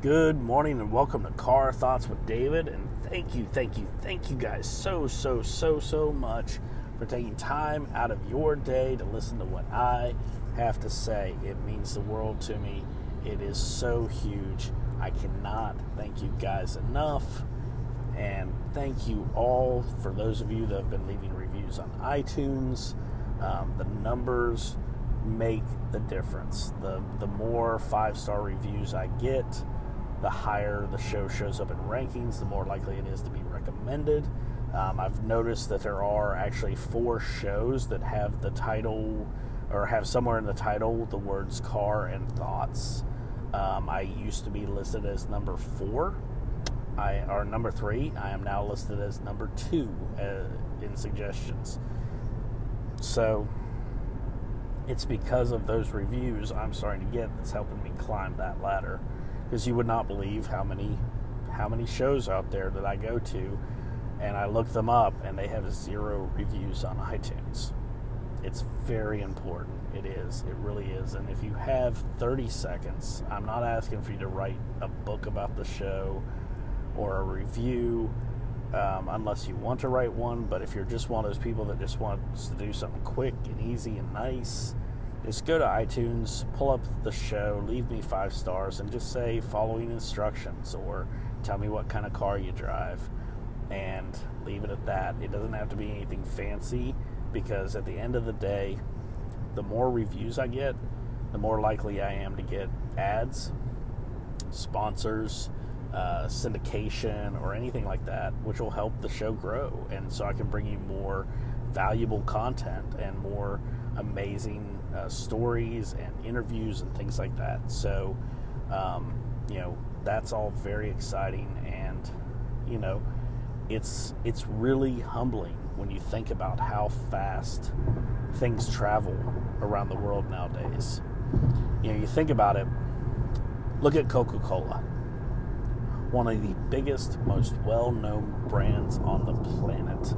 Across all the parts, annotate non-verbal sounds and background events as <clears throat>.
Good morning and welcome to Car Thoughts with David. And thank you, thank you, thank you guys so, so, so, so much for taking time out of your day to listen to what I have to say. It means the world to me. It is so huge. I cannot thank you guys enough. And thank you all for those of you that have been leaving reviews on iTunes. Um, the numbers make the difference. The the more five star reviews I get, the higher the show shows up in rankings, the more likely it is to be recommended. Um, I've noticed that there are actually four shows that have the title or have somewhere in the title the words car and thoughts. Um, I used to be listed as number four, I or number three. I am now listed as number two uh, in suggestions. So it's because of those reviews I'm starting to get that's helping me climb that ladder because you would not believe how many how many shows out there that I go to and I look them up and they have zero reviews on <laughs> iTunes. It's very important. It is. It really is. And if you have 30 seconds, I'm not asking for you to write a book about the show or a review um, unless you want to write one. But if you're just one of those people that just wants to do something quick and easy and nice, just go to iTunes, pull up the show, leave me five stars, and just say following instructions or tell me what kind of car you drive and leave it at that. It doesn't have to be anything fancy because at the end of the day, the more reviews I get, the more likely I am to get ads, sponsors, uh, syndication, or anything like that, which will help the show grow. And so I can bring you more valuable content and more amazing uh, stories and interviews and things like that. So, um, you know, that's all very exciting, and you know, it's it's really humbling when you think about how fast things travel around the world nowadays. You know, you think about it. Look at Coca-Cola, one of the biggest, most well-known brands on the planet.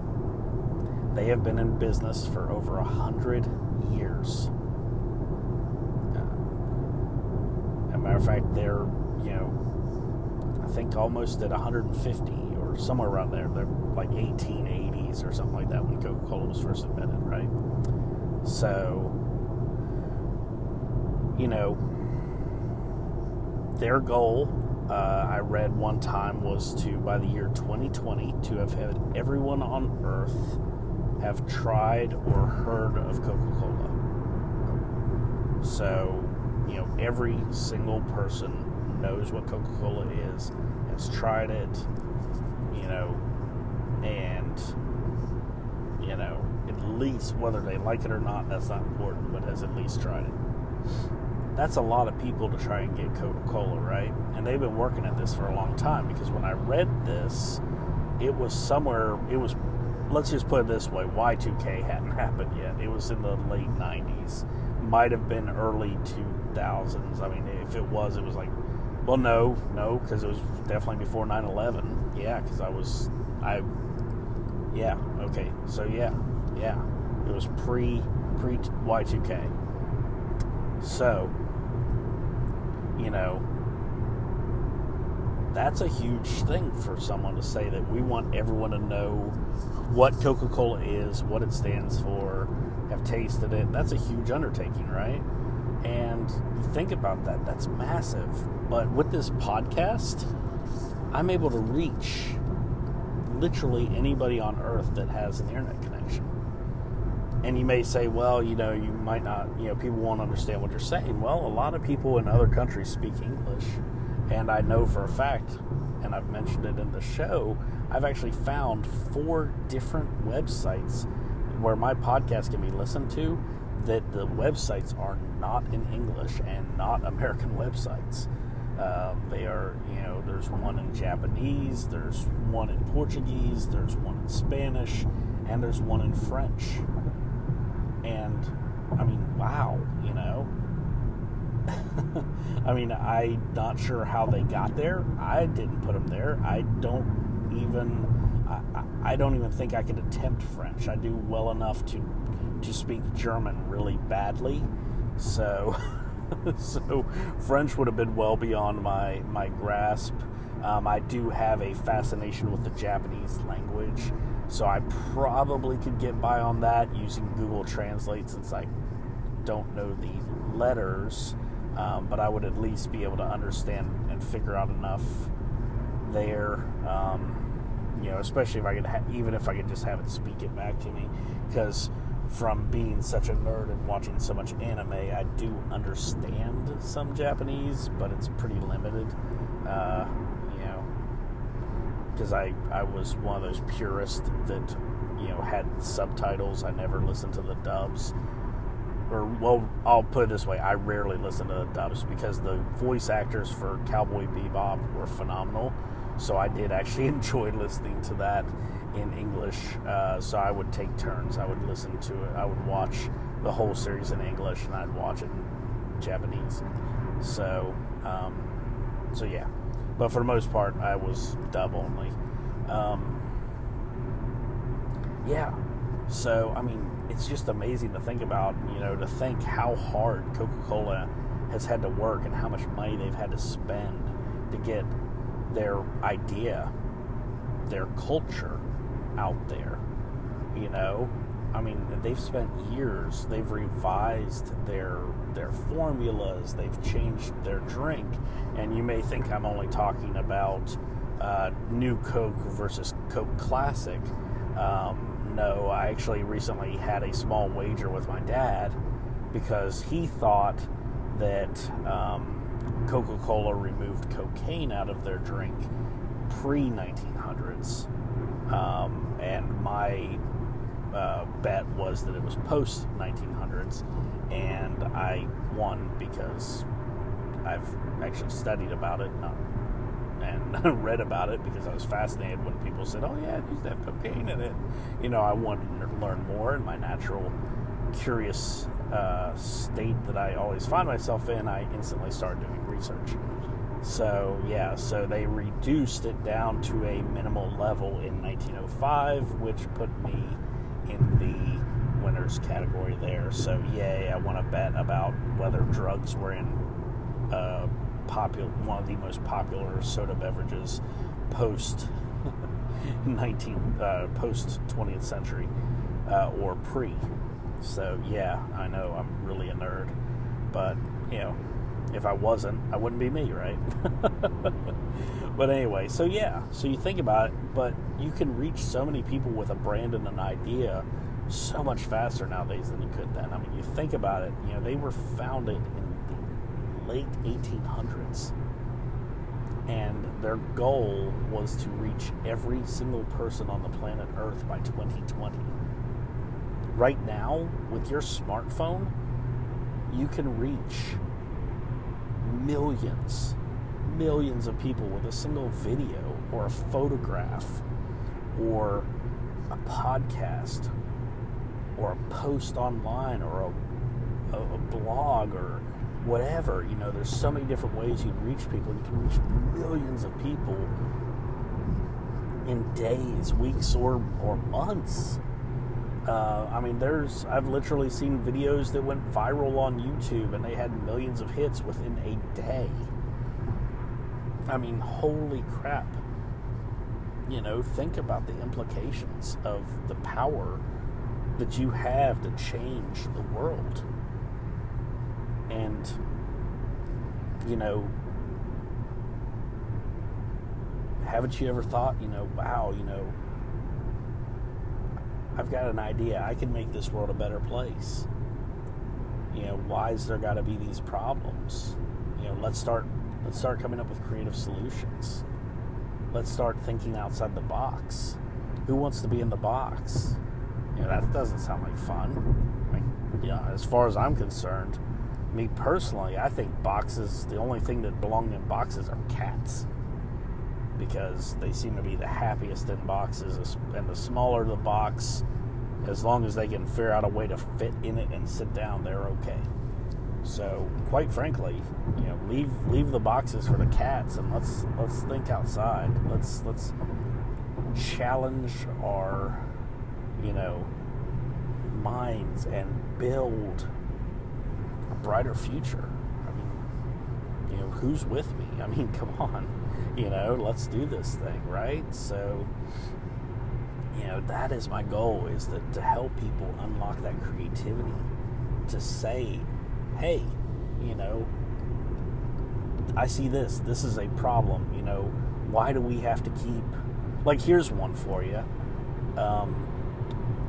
They have been in business for over a hundred years. Uh, as a matter of fact, they're, you know, I think almost at 150 or somewhere around there. They're like 1880s or something like that when Coca Cola was first invented, right? So, you know, their goal, uh, I read one time, was to, by the year 2020, to have had everyone on Earth have tried or heard of Coca Cola. So, you know, every single person knows what Coca Cola is, has tried it, you know, and, you know, at least whether they like it or not, that's not important, but has at least tried it. That's a lot of people to try and get Coca Cola, right? And they've been working at this for a long time because when I read this, it was somewhere, it was let's just put it this way Y2K hadn't <laughs> happened yet. It was in the late 90s. Might have been early 2000s. I mean, if it was, it was like, well, no, no, because it was definitely before 9 11. Yeah, because I was, I, yeah, okay. So, yeah, yeah. It was pre pre Y2K. So, you know, that's a huge thing for someone to say that we want everyone to know what Coca Cola is, what it stands for, have tasted it. That's a huge undertaking, right? And you think about that, that's massive. But with this podcast, I'm able to reach literally anybody on earth that has an internet connection. And you may say, well, you know, you might not, you know, people won't understand what you're saying. Well, a lot of people in other countries speak English and I know for a fact, and I've mentioned it in the show, I've actually found four different websites where my podcast can be listened to that the websites are not in English and not <laughs> American websites. Um, they are, you know, there's one in Japanese, there's one in Portuguese, there's one in Spanish, and there's one in French. And I mean, wow, you know, <laughs> I mean, I'm not sure how they got there. I didn't put them there. I don't even. I, I don't even think I could attempt French. I do well enough to to speak German really badly. So, <laughs> so French would have been well beyond my my grasp. Um, I do have a fascination with the Japanese language, so I probably could get by on that using Google Translate since I don't know the letters, um, but I would at least be able to understand and figure out enough there. Um, you know, especially if I could, ha- even if I could just have it speak it back to me, because from being such a nerd and watching so much anime, I do understand some Japanese, but it's pretty limited. Uh, you know, because I I was one of those purists that you know had subtitles. I never listened to the dubs. Or well, I'll put it this way: I rarely listen to the dubs because the voice actors for Cowboy Bebop were phenomenal. So I did actually <laughs> enjoy listening to that in English. Uh, so I would take turns. I would listen to it. I would watch the whole series in English, and I'd watch it in Japanese. So, um, so yeah. But for the most part, I was dub only. Um, yeah. So I mean, it's just amazing to think about. You know, to think how hard Coca-Cola has had to work and how much money they've had to spend to get their idea, their culture out there. You know, I mean, they've spent years. They've revised their their formulas. They've changed their drink, and you may think I'm only talking about uh, new Coke versus Coke Classic. Um, no, I actually recently had a small wager with my dad because he thought that um, Coca Cola removed cocaine out of their drink pre 1900s. Um, and my uh, bet was that it was post 1900s, and I won because I've actually studied about it and <laughs> read about it because I was fascinated when people said, "Oh yeah, it used to have cocaine in it." You know, I wanted to learn more, and my natural curious uh, state that I always find myself in, I instantly started doing research. So, yeah, so they reduced it down to a minimal level in 1905, which put me in the winners category there. So, yay, I want to bet about whether drugs were in uh, popular, one of the most popular soda beverages post <laughs> 19 uh, post 20th century uh, or pre. So, yeah, I know I'm really a nerd, but you know, if I wasn't, I wouldn't be me, right? <laughs> but anyway, so yeah, so you think about it, but you can reach so many people with a brand and an idea so much faster nowadays than you could then. I mean, you think about it, you know, they were founded in the late 1800s. And their goal was to reach every single person on the planet Earth by 2020. Right now, with your smartphone, you can reach millions, millions of people with a single video or a photograph or a podcast or a post online or a, a, a blog or whatever. You know, there's so many different ways you can reach people. You can reach millions of people in days, weeks, or, or months. Uh, I mean, there's I've literally seen videos that went viral on YouTube and they had millions of hits within a day. I mean, holy crap. You know, think about the implications of the power that you have to change the world. And, you know, haven't you ever thought, you know, wow, you know, I've got an idea. I can make this world a better place. You know, why is there got to be these problems? You know, let's start let's start coming up with creative solutions. Let's start thinking outside the box. Who wants to be in the box? You know, that doesn't sound like fun. Yeah, as far as I'm concerned, me personally, I think boxes, the only thing that belong in boxes are cats. Because they seem to be the happiest in boxes. And the smaller the box, as long as they can figure out a way to fit in it and sit down, they're okay. So, quite frankly, you know, leave leave the boxes for the cats and let's let's think outside. Let's let's challenge our, you know, minds and build a brighter future. you know, who's with me? I mean, <laughs> come on, you know, let's do this thing, right? So, you know, that is my goal is that to help people unlock that creativity, to say, hey, you know, I see this. This is a problem. You know, why do we have to keep? Like, here's one for you. Um,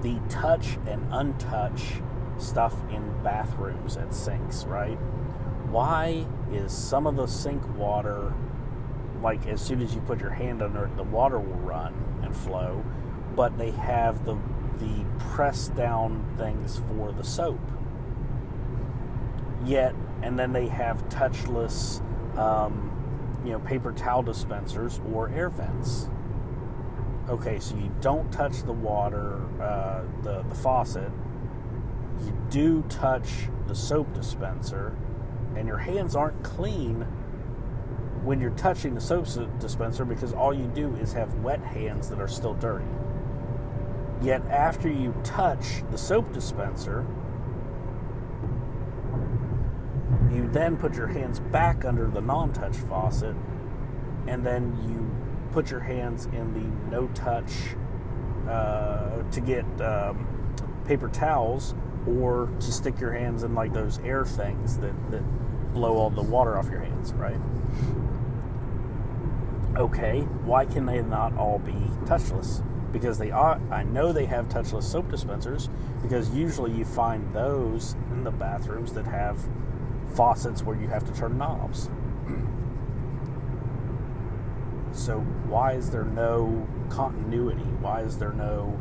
the touch and untouch stuff in bathrooms and sinks, right? Why is some of the sink water like as soon as you put your hand under it, the water will run and flow, but they have the the press down things for the soap. Yet, and then they have touchless, um, you know, paper towel dispensers or air vents. Okay, so you don't touch the water, uh, the the faucet. You do touch the soap dispenser, and your hands aren't clean when you're touching the soap dispenser because all you do is have wet hands that are still dirty. Yet after you touch the soap dispenser, you then put your hands back under the non touch faucet and then you put your hands in the no touch uh, to get um, paper towels or to stick your hands in like those air things that, that blow all the water off your hands, right? Okay, why can they not all be touchless? Because they are, I know they have touchless soap dispensers because usually you find those in the bathrooms that have faucets where you have to turn knobs. <clears throat> so why is there no continuity? Why is there no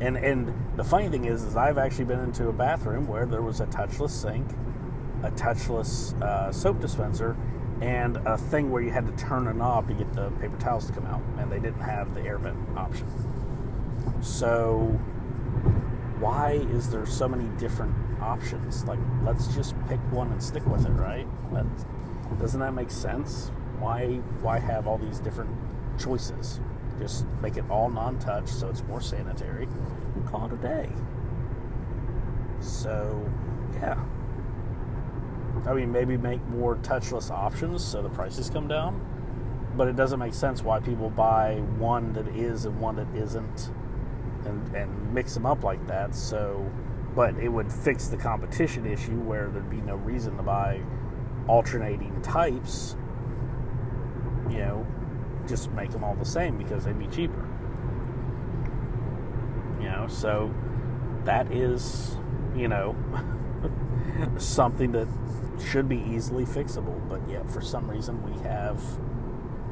and and the funny thing is is I've actually been into a bathroom where there was a touchless sink, a touchless uh, soap dispenser, and a thing where you had to turn a knob to get the paper towels to come out, and they didn't have the air vent option. So, why is there so many different options? Like, let's just pick one and stick with it, right? doesn't that make sense? Why why have all these different choices? Just make it all non-touch so it's more sanitary, and call it a day. So, yeah. I mean, maybe make more touchless options so the prices come down. But it doesn't make sense why people buy one that is and one that isn't and, and mix them up like that. So, but it would fix the competition issue where there'd be no reason to buy alternating types. You know, just make them all the same because they'd be cheaper. You know, so that is, you know, <laughs> something that should be easily fixable, but yet for some reason we have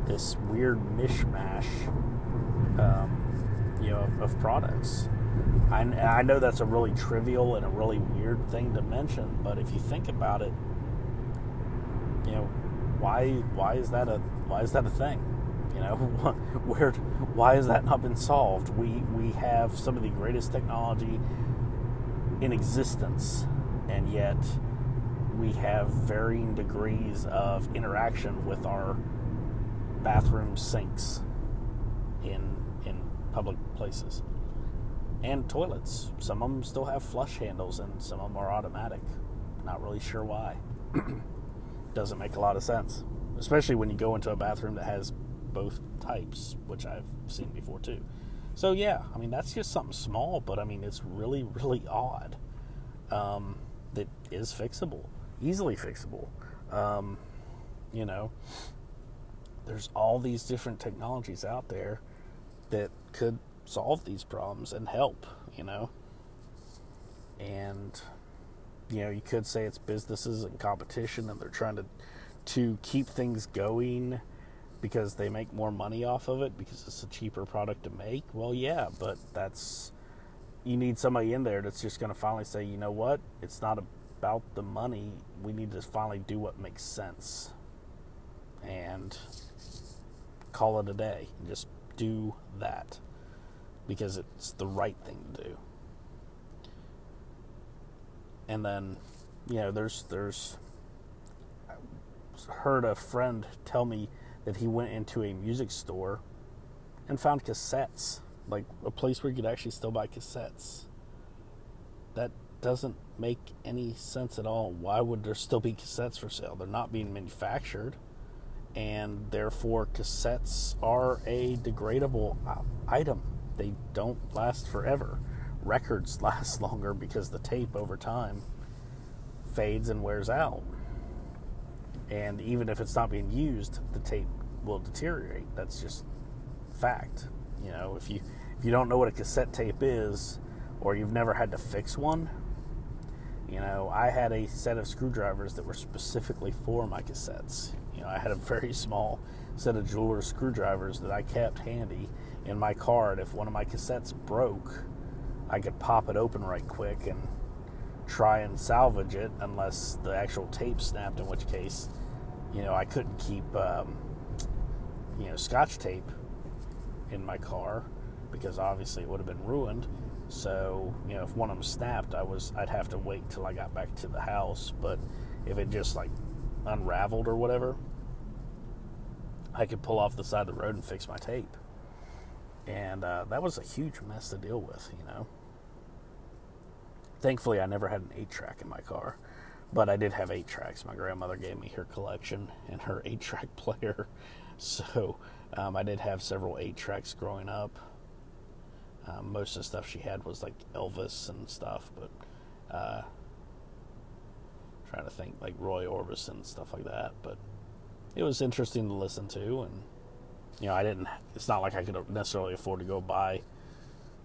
this weird mishmash, um, you know, of, of products. I, I know that's a really trivial and a really weird thing to mention, but if you think about it, you know, why why is that a why is that a thing? You know, <laughs> where why has that not been solved? We we have some of the greatest technology in existence, and yet we have varying degrees of interaction with our bathroom sinks in in public places and toilets. Some of them still have flush handles, and some of them are automatic. Not really sure why. <clears throat> Doesn't make a lot of sense, especially when you go into a bathroom that has both types, which I've seen before too. So yeah, I mean that's just something small, but I mean it's really really odd. Um, that is fixable easily fixable. Um, you know, there's all these different technologies out there that could solve these problems and help, you know. And you know, you could say it's businesses and competition and they're trying to to keep things going because they make more money off of it because it's a cheaper product to make. Well, yeah, but that's you need somebody in there that's just going to finally say, you know what, it's not a about the money, we need to finally do what makes sense and call it a day. Just do that because it's the right thing to do. And then, you know, there's there's I heard a friend tell me that he went into a music store and found cassettes, like a place where you could actually still buy cassettes. That doesn't make any sense at all. Why would there still be cassettes for sale? They're not being manufactured, and therefore cassettes are a degradable uh, item. They don't last forever. Records <laughs> last longer because the tape over time fades and wears out. And even if it's not being used, the tape will deteriorate. That's just fact. You know, if you if you don't know what a cassette tape is, or you've never had to fix one, you know, I had a set of screwdrivers that were specifically for my cassettes. You know, I had a very small set of jeweler screwdrivers that I kept handy in my car. And if one of my cassettes broke, I could pop it open right quick and try and salvage it unless the actual tape snapped, in which case, you know, I couldn't keep, um, you know, scotch tape in my car because obviously it would have been ruined. So, you know, if one of them snapped, I was I'd have to wait till I got back to the house, but if it just like unraveled or whatever, I could pull off the side of the road and fix my tape. And uh, that was a huge mess to deal with, you know. Thankfully, I never had an 8 track in my car, but I did have 8 tracks. My grandmother gave me her collection and her 8 track <laughs> player. So um, I did have several 8 tracks growing up. Um, most of the stuff she had was like Elvis and stuff, but uh, trying to think like Roy Orbison and stuff like that. But it was interesting to listen to, and you know, I didn't. It's not like I could necessarily afford to go buy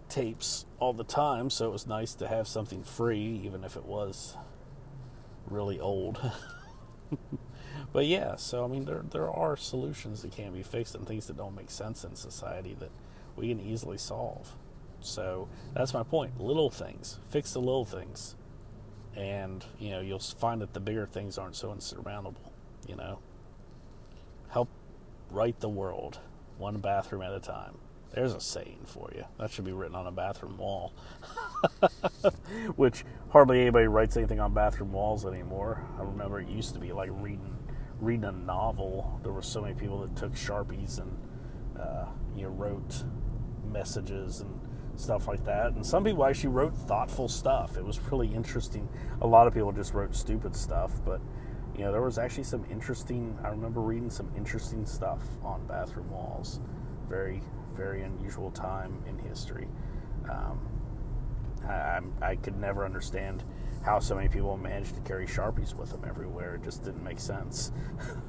tapes all the time, so it was nice to have something free, even if it was really old. <laughs> but yeah, so I mean, there there are solutions that can be fixed and things that don't make sense in society that we can easily solve. So that's my point. Little things, fix the little things, and you know you'll find that the bigger things aren't so insurmountable. You know, help right the world one bathroom at a time. There's a saying for you. That should be written on a bathroom wall. <laughs> Which hardly anybody writes anything on bathroom walls anymore. I remember it used to be like reading reading a novel. There were so many people that took sharpies and uh, you know wrote messages and stuff like that. And some people actually wrote thoughtful stuff. It was really interesting. A lot of people just wrote stupid stuff, but you know, there was actually some interesting. I remember reading some interesting stuff on bathroom walls. Very, very unusual time in history. Um, I, I could never understand how so many people managed to carry sharpies with them everywhere. It just didn't make sense.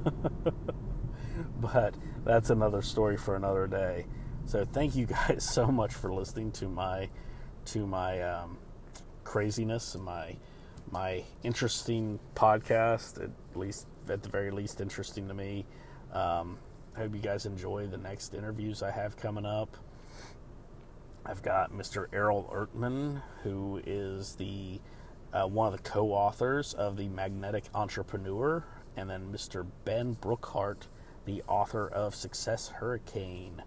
<laughs> but that's another story for another day. So thank you guys <laughs> so much for listening to my to my um, craziness and my my interesting podcast. At least at the very least, interesting to me. Um, I hope you guys enjoy the next interviews I have coming up. I've got Mr. Errol Ertman, who is the uh, one of the co-authors of the Magnetic Entrepreneur, and then Mr. Ben Brookhart, the author of Success Hurricane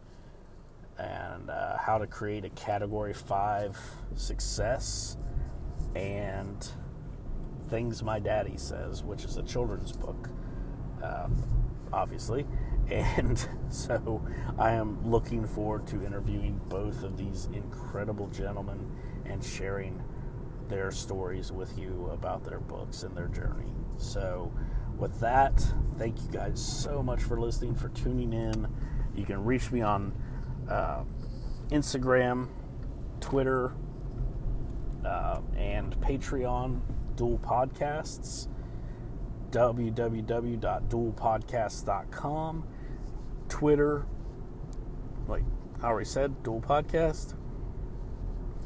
and uh, how to create a category five success and things my daddy says which is a children's book uh, obviously. <laughs> And so i am looking forward to interviewing both of these incredible gentlemen and sharing their stories with you about their books and their journey. So with that thank you guys so much for listening for tuning in. You can reach me on uh, Instagram, Twitter, uh, and Patreon dual podcasts www.dualpodcast.com twitter like i already said dual podcast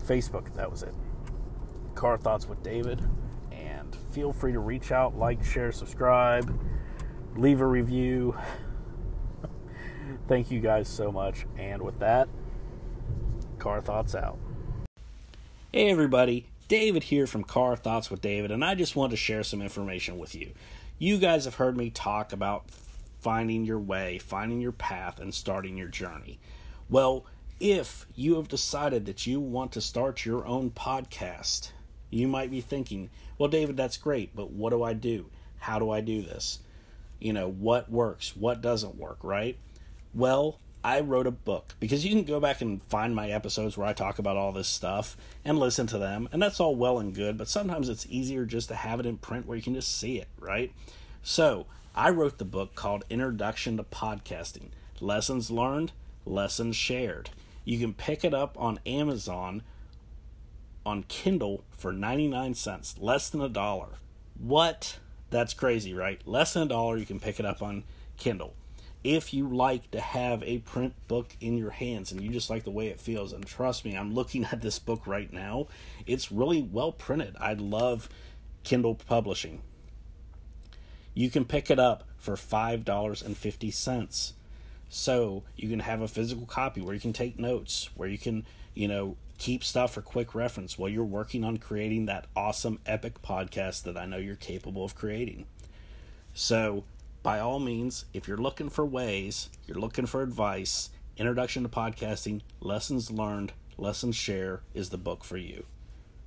facebook that was it. Car thoughts with david and feel free to reach out like share subscribe leave a review Thank you guys so much. And with that, Car Thoughts out. Hey, everybody. David here from Car Thoughts with David, and I just want to share some information with you. You guys have heard me talk about finding your way, finding your path, and starting your journey. Well, if you have decided that you want to start your own podcast, you might be thinking, well, David, that's great, but what do I do? How do I do this? You know, what works? What doesn't work, right? Well, I wrote a book because you can go back and find my episodes where I talk about all this stuff and listen to them, and that's all well and good, but sometimes it's easier just to have it in print where you can just see it, right? So, I wrote the book called Introduction to Podcasting Lessons Learned, Lessons Shared. You can pick it up on Amazon on Kindle for 99 cents, less than a dollar. What? That's crazy, right? Less than a dollar, you can pick it up on Kindle. If you like to have a print book in your hands and you just like the way it feels, and trust me, I'm looking <laughs> at this book right now, it's really well printed. I love Kindle publishing. You can pick it up for $5.50. So you can have a physical copy where you can take notes, where you can, you know, keep stuff for quick reference while you're working on creating that awesome epic podcast that I know you're capable of creating. So, by all means, if you're looking for ways, you're looking for advice, Introduction to Podcasting, Lessons Learned, Lessons Share is the book for you.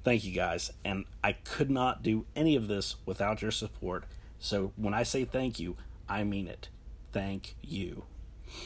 Thank you guys, and I could not do any of this without your support. So when I say thank you, I mean it. Thank you.